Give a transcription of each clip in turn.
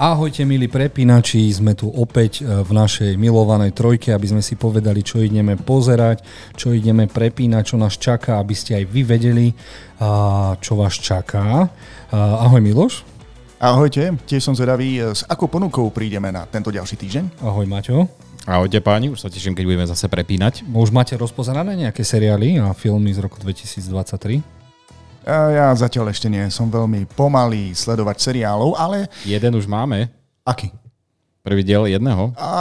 Ahojte milí prepínači, sme tu opäť e, v našej milovanej trojke, aby sme si povedali, čo ideme pozerať, čo ideme prepínať, čo nás čaká, aby ste aj vy vedeli, čo vás čaká. Ahoj Miloš. Ahojte, tiež som zvedavý, e, s akou ponukou prídeme na tento ďalší týždeň. Ahoj Maťo. Ahojte páni, už sa teším, keď budeme zase prepínať. Už máte rozpozerané nejaké seriály a filmy z roku 2023? Ja zatiaľ ešte nie. Som veľmi pomalý sledovať seriálov, ale... Jeden už máme. Aký? Prvý diel jedného. Á,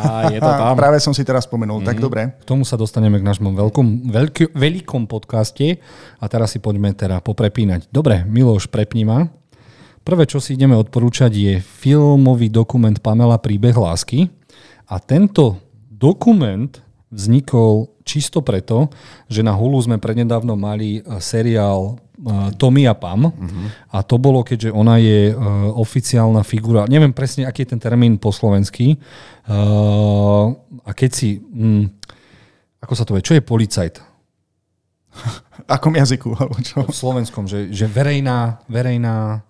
Á je to tam. Práve som si teraz spomenul, mm-hmm. tak mhm. dobre. K tomu sa dostaneme k nášmu veľkom, veľký, veľkom podcaste a teraz si poďme teda poprepínať. Dobre, Miloš, prepni ma. Prvé, čo si ideme odporúčať, je filmový dokument Pamela Príbeh lásky. A tento dokument vznikol čisto preto, že na Hulu sme prednedávno mali e, seriál uh, Tommy a Pam uh-huh. a to bolo, keďže ona je uh, oficiálna figura, neviem presne, aký je ten termín po slovensky, uh, a keď si, um, ako sa to vie, čo je policajt? Akom jazyku? Alebo čo? V slovenskom, že, že verejná, verejná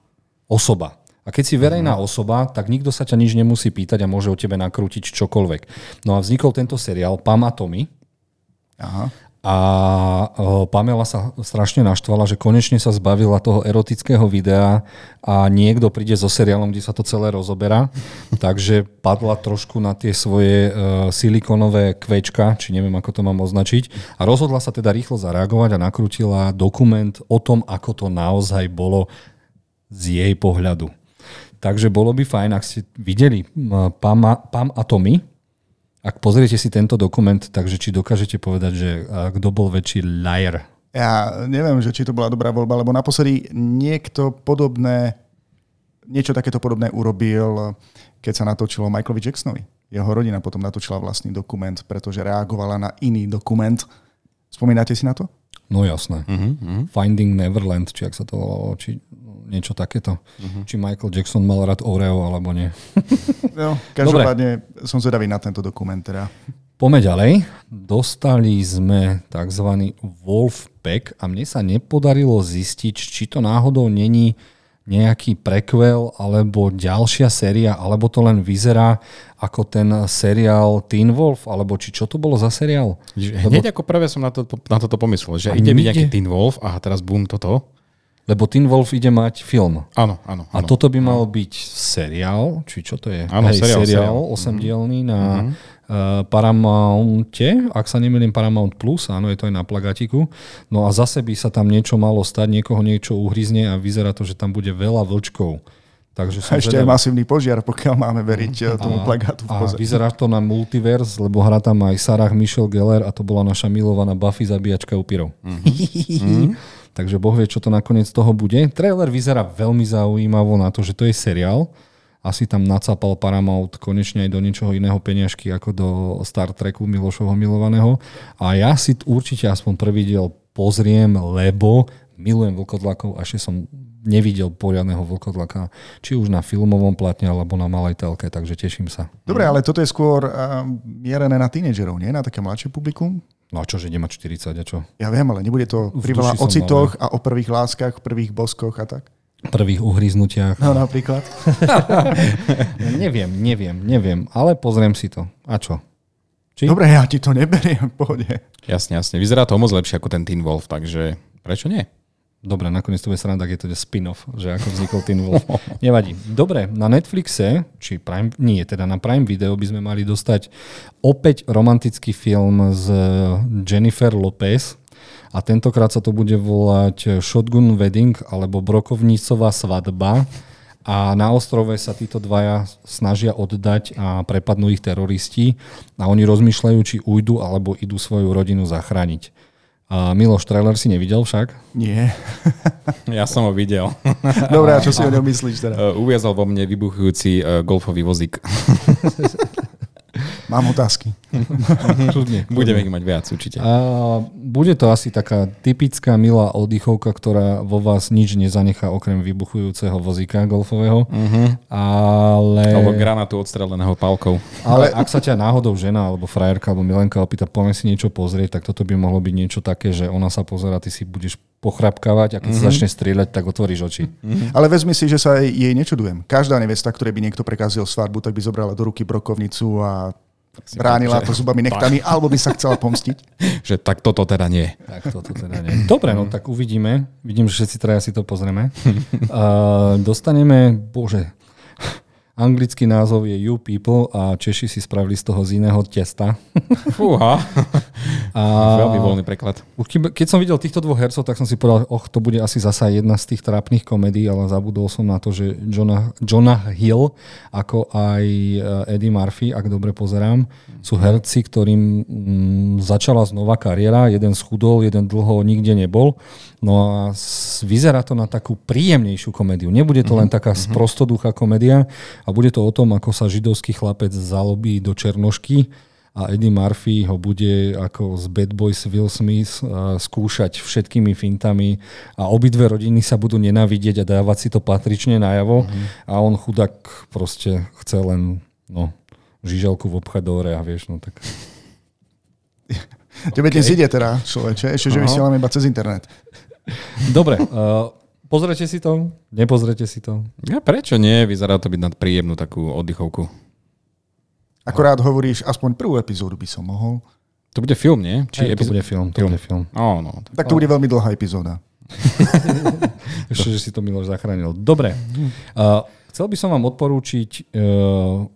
osoba. A keď si verejná osoba, tak nikto sa ťa nič nemusí pýtať a môže o tebe nakrútiť čokoľvek. No a vznikol tento seriál Pam a Tommy, Aha. A Pamela sa strašne naštvala, že konečne sa zbavila toho erotického videa a niekto príde so seriálom, kde sa to celé rozoberá. Takže padla trošku na tie svoje uh, silikonové kvečka, či neviem, ako to mám označiť. A rozhodla sa teda rýchlo zareagovať a nakrutila dokument o tom, ako to naozaj bolo z jej pohľadu. Takže bolo by fajn, ak ste videli Pam a, Pam a Tommy, ak pozriete si tento dokument, takže či dokážete povedať, že kto bol väčší liar? Ja neviem, že či to bola dobrá voľba, lebo naposledy niekto podobné, niečo takéto podobné urobil, keď sa natočilo Michaelovi Jacksonovi. Jeho rodina potom natočila vlastný dokument, pretože reagovala na iný dokument. Spomínate si na to? No jasné. Uh-huh, uh-huh. Finding Neverland, či ak sa to volalo, či niečo takéto. Uh-huh. Či Michael Jackson mal rád Oreo, alebo nie. no, každopádne Dobre. som zvedavý na tento dokument teda. Poďme ďalej. Dostali sme tzv. Wolf Pack a mne sa nepodarilo zistiť, či to náhodou není nejaký prequel alebo ďalšia séria, alebo to len vyzerá ako ten seriál Teen Wolf, alebo či čo to bolo za seriál? Hneď Lebo... ako prvé som na, to, na toto pomyslel, že ide byť nejaký Teen Wolf a teraz boom toto. Lebo Teen Wolf ide mať film. Áno, áno. A toto by mal byť seriál, či čo to je? Áno, Hej, seriál, seriál, osemdielný na uh-huh. Uh, Paramounte, ak sa nemýlim Paramount Plus, áno, je to aj na plagatiku. No a zase by sa tam niečo malo stať, niekoho niečo uhryzne a vyzerá to, že tam bude veľa vlčkov. Takže som ešte je masívny požiar, pokiaľ máme veriť a, tomu plagátu v A vyzerá to na multiverse, lebo hrá tam aj Sarah Michelle Geller a to bola naša milovaná Buffy zabíjačka upírov. Mm-hmm. Takže Boh vie, čo to nakoniec toho bude. Trailer vyzerá veľmi zaujímavo na to, že to je seriál. Asi tam nacapal Paramount konečne aj do niečoho iného peniažky ako do Star Treku Milošovho milovaného. A ja si určite aspoň prvý diel pozriem, lebo milujem vlkodlakov a ešte som nevidel poriadneho vlkodlaka, či už na filmovom platne alebo na malej telke, takže teším sa. Dobre, ale toto je skôr uh, mierené na tínedžerov, nie? Na také mladšie publikum? No a čo, že nemá 40 a čo? Ja viem, ale nebude to pri veľa ocitoch a o prvých láskach, prvých boskoch a tak? Prvých uhryznutiach. No napríklad. neviem, neviem, neviem, ale pozriem si to. A čo? Či? Dobre, ja ti to neberiem, pohode. Jasne, jasne. Vyzerá to moc lepšie ako ten Teen Wolf, takže prečo nie? Dobre, nakoniec to bude sranda, je to spin-off, že ako vznikol Teen Wolf. Nevadí. Dobre, na Netflixe, či Prime, nie, teda na Prime Video by sme mali dostať opäť romantický film s Jennifer Lopez a tentokrát sa to bude volať Shotgun Wedding alebo Brokovnícová svadba a na ostrove sa títo dvaja snažia oddať a prepadnú ich teroristi a oni rozmýšľajú, či ujdu alebo idú svoju rodinu zachrániť. A Miloš, trailer si nevidel však? Nie. ja som ho videl. Dobre, a čo si o ňom myslíš teda? Uh, uviazal vo mne vybuchujúci uh, golfový vozík. Mám otázky. Čudne. Budeme ich mať viac určite. A bude to asi taká typická milá oddychovka, ktorá vo vás nič nezanechá okrem vybuchujúceho vozíka golfového. Uh-huh. Ale... Alebo granátu odstreleného pálkou. Ale ak sa ťa náhodou žena alebo frajerka alebo milenka opýta, poďme si niečo pozrieť, tak toto by mohlo byť niečo také, že ona sa pozera, ty si budeš pochrapkávať a keď mm-hmm. sa začne strieľať, tak otvoríš oči. Mm-hmm. Ale vezmi si, že sa jej nečudujem. Každá nevesta, ktorej by niekto prekazil svadbu, tak by zobrala do ruky brokovnicu a bránila to zubami nechtami, alebo by sa chcela pomstiť. že tak toto teda nie. Tak toto teda nie. Dobre, no tak uvidíme. Vidím, že všetci traja si to pozrieme. Uh, dostaneme, bože, Anglický názov je You People a Češi si spravili z toho z iného testa. Fúha. A Veľmi voľný preklad. Keď som videl týchto dvoch hercov, tak som si povedal, och, to bude asi zasa jedna z tých trápnych komedí, ale zabudol som na to, že Jonah, Jonah Hill, ako aj eh, Eddie Murphy, ak dobre pozerám, sú herci, ktorým mm, začala znova kariéra. Jeden schudol, jeden dlho nikde nebol. No a vyzerá to na takú príjemnejšiu komédiu. Nebude to len mhm. taká mm-hmm. sprostoduchá komédia a bude to o tom, ako sa židovský chlapec zalobí do černošky a Eddie Murphy ho bude ako z Bad Boys Will Smith skúšať všetkými fintami a obidve rodiny sa budú nenávidieť a dávať si to patrične najavo mm-hmm. a on chudák proste chce len no, žiželku v obchať do a vieš, no tak... Tebe okay. dnes ide teda, človeče, ešte, že vysielame iba cez internet. Dobre, uh, pozrete si to? Nepozrete si to? Ja prečo nie? Vyzerá to byť na príjemnú takú oddychovku. Akorát hovoríš, aspoň prvú epizódu by som mohol. To bude film, nie? Či Hej, to bude film. To film. Bude film. Oh, no. Tak to bude veľmi dlhá epizóda. Ešte, že si to Miloš zachránil. Dobre. Uh, chcel by som vám odporúčiť uh,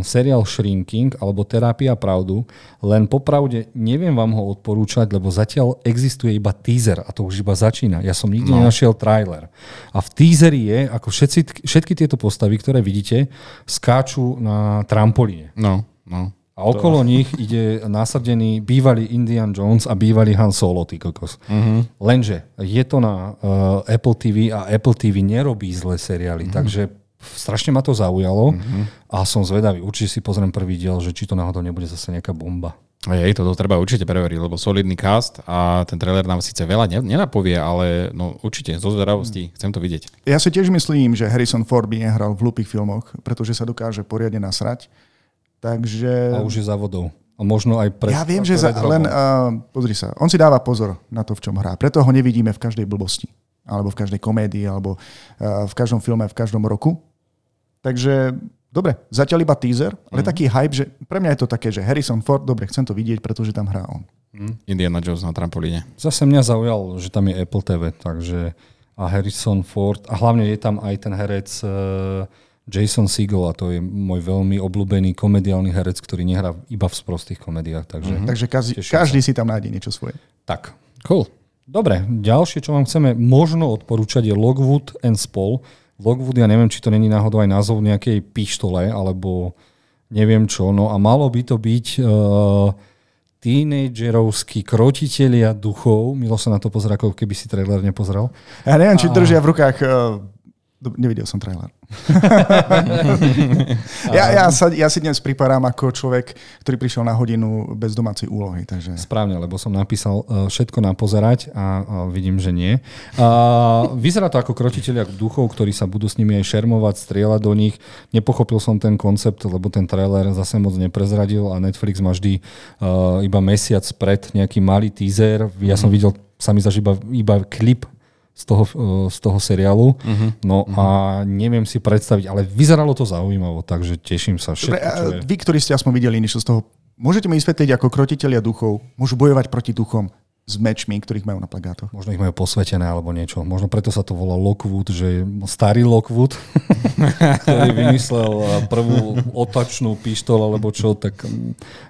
seriál Shrinking alebo Terapia pravdu, len popravde neviem vám ho odporúčať, lebo zatiaľ existuje iba teaser a to už iba začína. Ja som nikde no. nenašiel trailer. A v teaseri je, ako všetci, všetky tieto postavy, ktoré vidíte, skáču na trampolíne. No, no. A okolo to... nich ide nasadený bývalý Indian Jones a bývalý Han Solo, ty kokos. Uh-huh. Lenže je to na uh, Apple TV a Apple TV nerobí zlé seriály, uh-huh. takže strašne ma to zaujalo mm-hmm. a som zvedavý. Určite si pozriem prvý diel, že či to náhodou nebude zase nejaká bomba. Hej, toto treba určite preveriť, lebo solidný cast a ten trailer nám síce veľa nenapovie, ale no určite, zo zvedavosti, chcem to vidieť. Ja si tiež myslím, že Harrison Ford by nehral v hlupých filmoch, pretože sa dokáže poriadne nasrať. Takže... A už je závodov. A možno aj pre... Ja viem, že za, len... Uh, pozri sa, on si dáva pozor na to, v čom hrá. Preto ho nevidíme v každej blbosti. Alebo v každej komédii, alebo uh, v každom filme, v každom roku Takže dobre, zatiaľ iba teaser, ale mm. taký hype, že pre mňa je to také, že Harrison Ford, dobre, chcem to vidieť, pretože tam hrá on. Mm. Indiana Jones na trampolíne. Zase mňa zaujal, že tam je Apple TV, takže a Harrison Ford a hlavne je tam aj ten herec uh, Jason Segel a to je môj veľmi obľúbený komediálny herec, ktorý nehrá iba v sprostých komediách. Takže, mm-hmm. takže každý, každý si tam nájde niečo svoje. Tak. Cool. Dobre, ďalšie, čo vám chceme možno odporúčať je Logwood and Spol. Lockwood, ja neviem, či to není náhodou aj názov nejakej pištole, alebo neviem čo. No a malo by to byť uh, tínejdžerovskí krotitelia duchov. Milo sa na to pozrieť, ako keby si trailer nepozrel. Ja neviem, či držia v rukách uh, Nevidel som trailer. ja, ja, sa, ja si dnes pripadám ako človek, ktorý prišiel na hodinu bez domácej úlohy. Takže... Správne, lebo som napísal uh, všetko na pozerať a uh, vidím, že nie. Uh, vyzerá to ako krotiteľia duchov, ktorí sa budú s nimi aj šermovať, strieľať do nich. Nepochopil som ten koncept, lebo ten trailer zase moc neprezradil a Netflix má vždy uh, iba mesiac pred nejaký malý teaser. Ja som mhm. videl sa mi zažíva iba klip z toho, eh, z toho seriálu. Uh-huh. No uh-huh. a neviem si predstaviť, ale vyzeralo to zaujímavo, takže teším sa. Všetko, Dobre. Vy, ktorí ste aspoň videli niečo z toho, môžete mi vysvetliť, ako krotiteľia duchov môžu bojovať proti duchom s mečmi, ktorých majú na plagátoch. Možno ich majú posvetené alebo niečo. Možno preto sa to volá Lockwood, že je starý Lockwood, ktorý vymyslel prvú otačnú pištol alebo čo, tak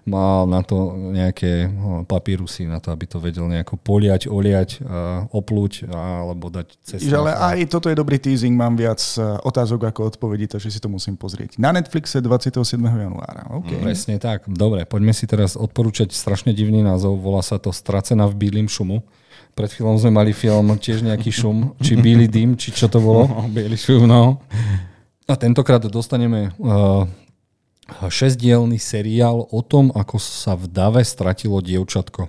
mal na to nejaké papírusy na to, aby to vedel nejako poliať, oliať, oplúť alebo dať cez. Ale aj toto je dobrý teasing, mám viac e, otázok ako odpovedí, takže si to musím pozrieť. Na Netflixe 27. januára. Okay. Presne tak. Dobre, poďme si teraz odporúčať strašne divný názov. Volá sa to Stracená v Bílým šumu. Pred chvíľou sme mali film tiež nejaký šum, či Bílý dym, či čo to bolo. No, Bílý šum, no. A tentokrát dostaneme uh, šesťdielný seriál o tom, ako sa v dave stratilo dievčatko.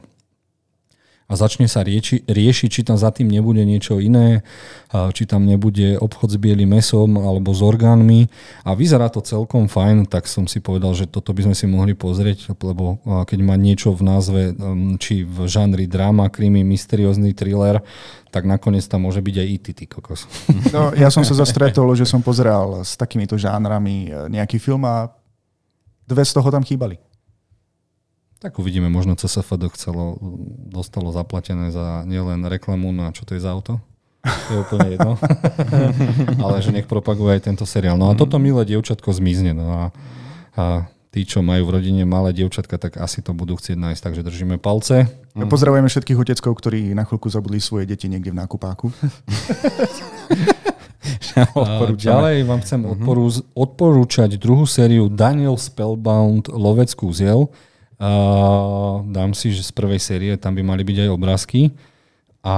A začne sa rieči, riešiť, či tam za tým nebude niečo iné, či tam nebude obchod s bielým mesom alebo s orgánmi a vyzerá to celkom fajn, tak som si povedal, že toto by sme si mohli pozrieť, lebo keď má niečo v názve, či v žánri drama, krimi, mysteriózny thriller, tak nakoniec tam môže byť aj IT, ty kokos. No, ja som sa zastretol, že som pozeral s takýmito žánrami e, nejaký film a dve z toho tam chýbali. Tak uvidíme, možno CSFD chcelo, dostalo zaplatené za nielen reklamu na čo to je za auto. To je úplne jedno. Ale že nech propaguje aj tento seriál. No a toto milé dievčatko zmizne. No a, a tí, čo majú v rodine malé dievčatka, tak asi to budú chcieť nájsť. Takže držíme palce. Mm. Pozdravujeme všetkých oteckov, ktorí na chvíľku zabudli svoje deti niekde v nákupáku. ďalej vám chcem odporú, odporúčať druhú sériu Daniel Spellbound Lovec kúziel. Dám si, že z prvej série tam by mali byť aj obrázky. A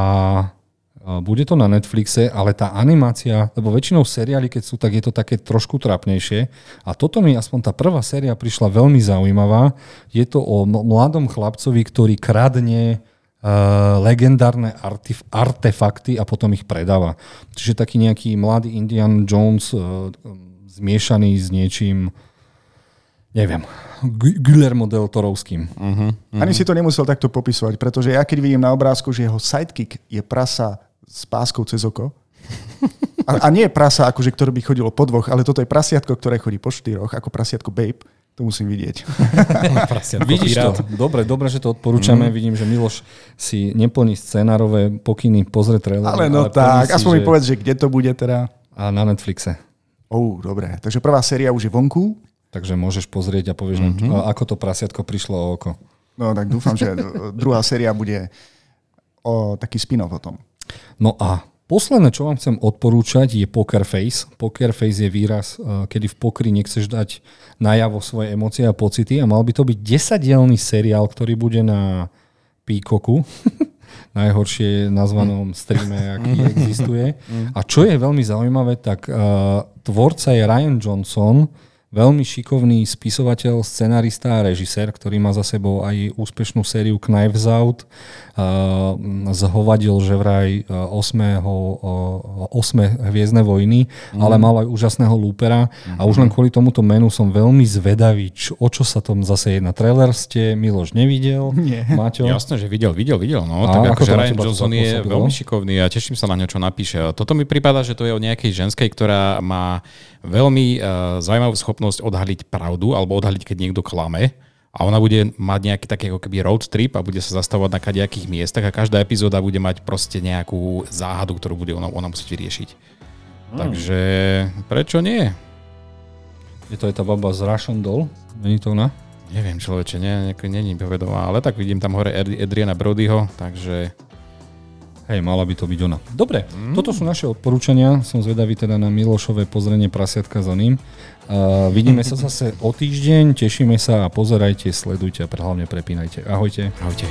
bude to na Netflixe, ale tá animácia, lebo väčšinou seriály, keď sú, tak je to také trošku trapnejšie. A toto mi aspoň tá prvá séria prišla veľmi zaujímavá. Je to o mladom chlapcovi, ktorý kradne uh, legendárne artif- artefakty a potom ich predáva. Čiže taký nejaký mladý Indian Jones uh, zmiešaný s niečím, neviem, Guillermo del Torovským. Uh-huh, uh-huh. Ani si to nemusel takto popisovať, pretože ja keď vidím na obrázku, že jeho sidekick je prasa s páskou cez oko, a, a nie je prasa, akože, ktoré by chodilo po dvoch, ale toto je prasiatko, ktoré chodí po štyroch, ako prasiatko Babe, to musím vidieť. Vidíš to? Dobre, dobre, že to odporúčame. Mm. Vidím, že Miloš si neplní scenárové pokyny, pozrie trailer. Ale no ale tak, aspoň že... mi povedz, že kde to bude teda. A na Netflixe. Oh, dobre. Takže prvá séria už je vonku. Takže môžeš pozrieť a povieš mm-hmm. nám, ako to prasiatko prišlo o oko. No tak dúfam, že druhá séria bude o taký spin-off o tom. No a posledné, čo vám chcem odporúčať, je Poker Face. Poker Face je výraz, eh, kedy v pokry nechceš dať najavo svoje emócie a pocity a mal by to byť desadelný seriál, ktorý bude na Peacocku. najhoršie nazvanom streame, aký existuje. A čo je veľmi zaujímavé, tak uh, tvorca je Ryan Johnson, veľmi šikovný spisovateľ, scenarista a režisér, ktorý má za sebou aj úspešnú sériu Knives Out. Zhovadil že vraj 8. 8. Hviezdne vojny, mm. ale mal aj úžasného lúpera. Mm. A už len kvôli tomuto menu som veľmi zvedavý, čo, o čo sa tom zase jedna. Trailer ste Miloš nevidel? Nie. Maťo? Jasné, že videl, videl, videl. No. A tak akože Ryan Johnson je veľmi šikovný a teším sa na ňo, čo napíše. Toto mi prípada, že to je o nejakej ženskej, ktorá má veľmi uh, zaujímavú schopnosť odhaliť pravdu alebo odhaliť, keď niekto klame. A ona bude mať nejaký taký ako keby road trip a bude sa zastavovať na kadejakých miestach a každá epizóda bude mať proste nejakú záhadu, ktorú bude ona, ona musieť vyriešiť. Hmm. Takže prečo nie? Je to aj tá baba z Russian Doll? Není to ona? Neviem, človeče, nie, není povedová, ale tak vidím tam hore Adriana Brodyho, takže Hej, mala by to byť ona. Dobre, mm. toto sú naše odporúčania. Som zvedavý teda na Milošové pozrenie prasiatka za ním. Uh, vidíme sa zase o týždeň, tešíme sa a pozerajte, sledujte a hlavne prepínajte. Ahojte. Ahojte.